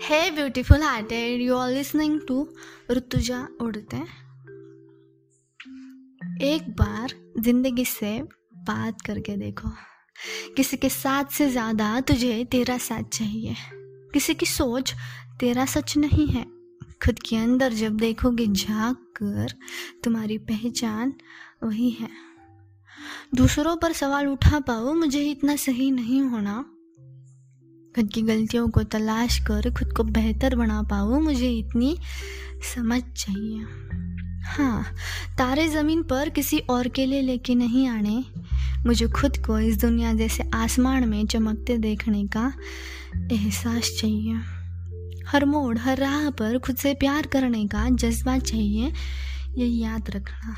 Hey, beautiful hearted, you are listening to Rutuja उड़ते एक बार ज़िंदगी से बात करके देखो। किसी के साथ से ज़्यादा तुझे तेरा साथ चाहिए। किसी की सोच तेरा सच नहीं है। खुद के अंदर जब देखोगे झाँक कर तुम्हारी पहचान वही है। दूसरों पर सवाल उठा पाओ मुझे इतना सही नहीं होना। खुद की गलतियों को तलाश कर, खुद को बेहतर बना पाओ मुझे इतनी समझ चाहिए। हाँ तारे ज़मीन पर किसी और के लिए लेके नहीं आने। मुझे खुद को इस दुनिया जैसे आसमान में चमकते देखने का एहसास चाहिए। हर मोड़, हर राह पर खुद से प्यार करने का जज्बा चाहिए ये याद रखना।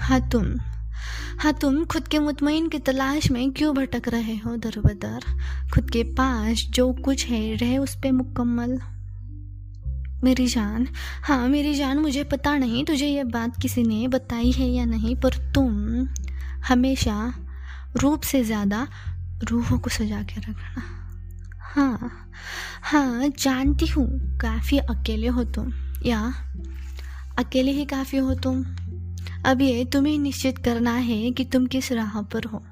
हाँ तुम। हाँ तुम खुद के मुतमिन की तलाश में क्यों भटक रहे हो दर बदर खुद के पास जो कुछ है, रहे उस पर मुकम्मल। मेरी जान? हाँ मेरी जान, मुझे पता नहीं, तुझे ये बात किसी ने बताई है या नहीं, पर तुम हमेशा रूप से ज़्यादा रूहों को सजा के रखना। हाँ हाँ जानती हूँ, काफ़ी अकेले हो तुम, या अकेले ही काफ़ी हो तुम। अब ये तुम्हें निश्चित करना है कि तुम किस राह पर हो।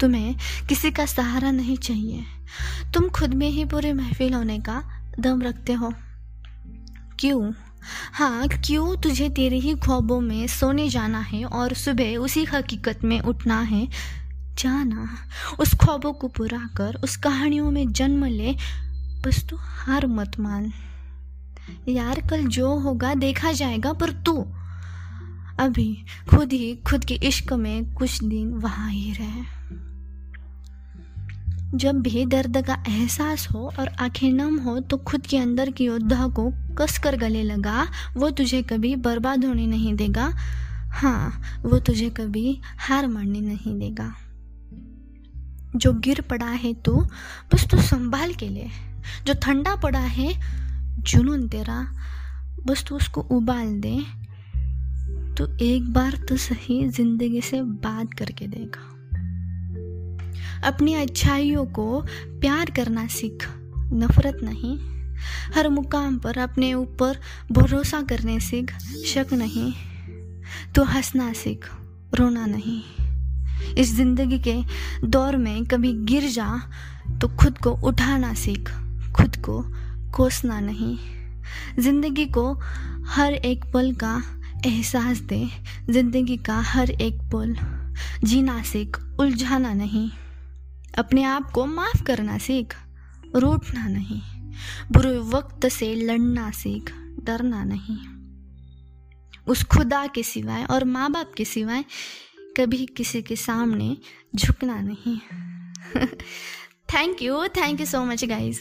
तुम्हें किसी का सहारा नहीं चाहिए। तुम खुद में ही पूरे महफिल होने का दम रखते हो। क्यों? हाँ क्यों तुझे तेरे ही ख्वाबों में सोने जाना है और सुबह उसी हकीकत में उठना है? जाना, उस ख्वाबों को पूरा कर, उस कहानियों में जन्म ले, बस तू हार मत मान। यार, कल जो होगा देखा जाएगा, पर तू अभी खुद ही, खुद के इश्क में कुछ दिन वहाँ ही रहे। जब भी दर्द का एहसास हो और आँखें नम हो तो खुद के अंदर की योद्धा को कस कर गले लगा, वो तुझे कभी बर्बाद होने नहीं देगा। हाँ वो तुझे कभी हार मानने नहीं देगा। जो गिर पड़ा है तो बस तू संभाल के ले। जो ठंडा पड़ा है, जुनून तेरा, बस तू उसको उबाल दे। तो एक बार तो सही ज़िंदगी से बात करके देखा। अपनी अच्छाइयों को प्यार करना सीख, नफरत नहीं। हर मुकाम पर अपने ऊपर भरोसा करने सीख, शक नहीं। तो हंसना सीख, रोना नहीं। इस ज़िंदगी के दौर में कभी गिर जा तो खुद को उठाना सीख, खुद को कोसना नहीं। ज़िंदगी को हर एक पल का एहसास दे। ज़िंदगी का हर एक पल जीना सीख, उलझाना नहीं। अपने आप को माफ़ करना सीख रूठना नहीं। बुरे वक्त से लड़ना सीख, डरना नहीं। उस खुदा के सिवाय और माँ बाप के सिवाय कभी किसी के सामने झुकना नहीं। Thank you thank you so much guys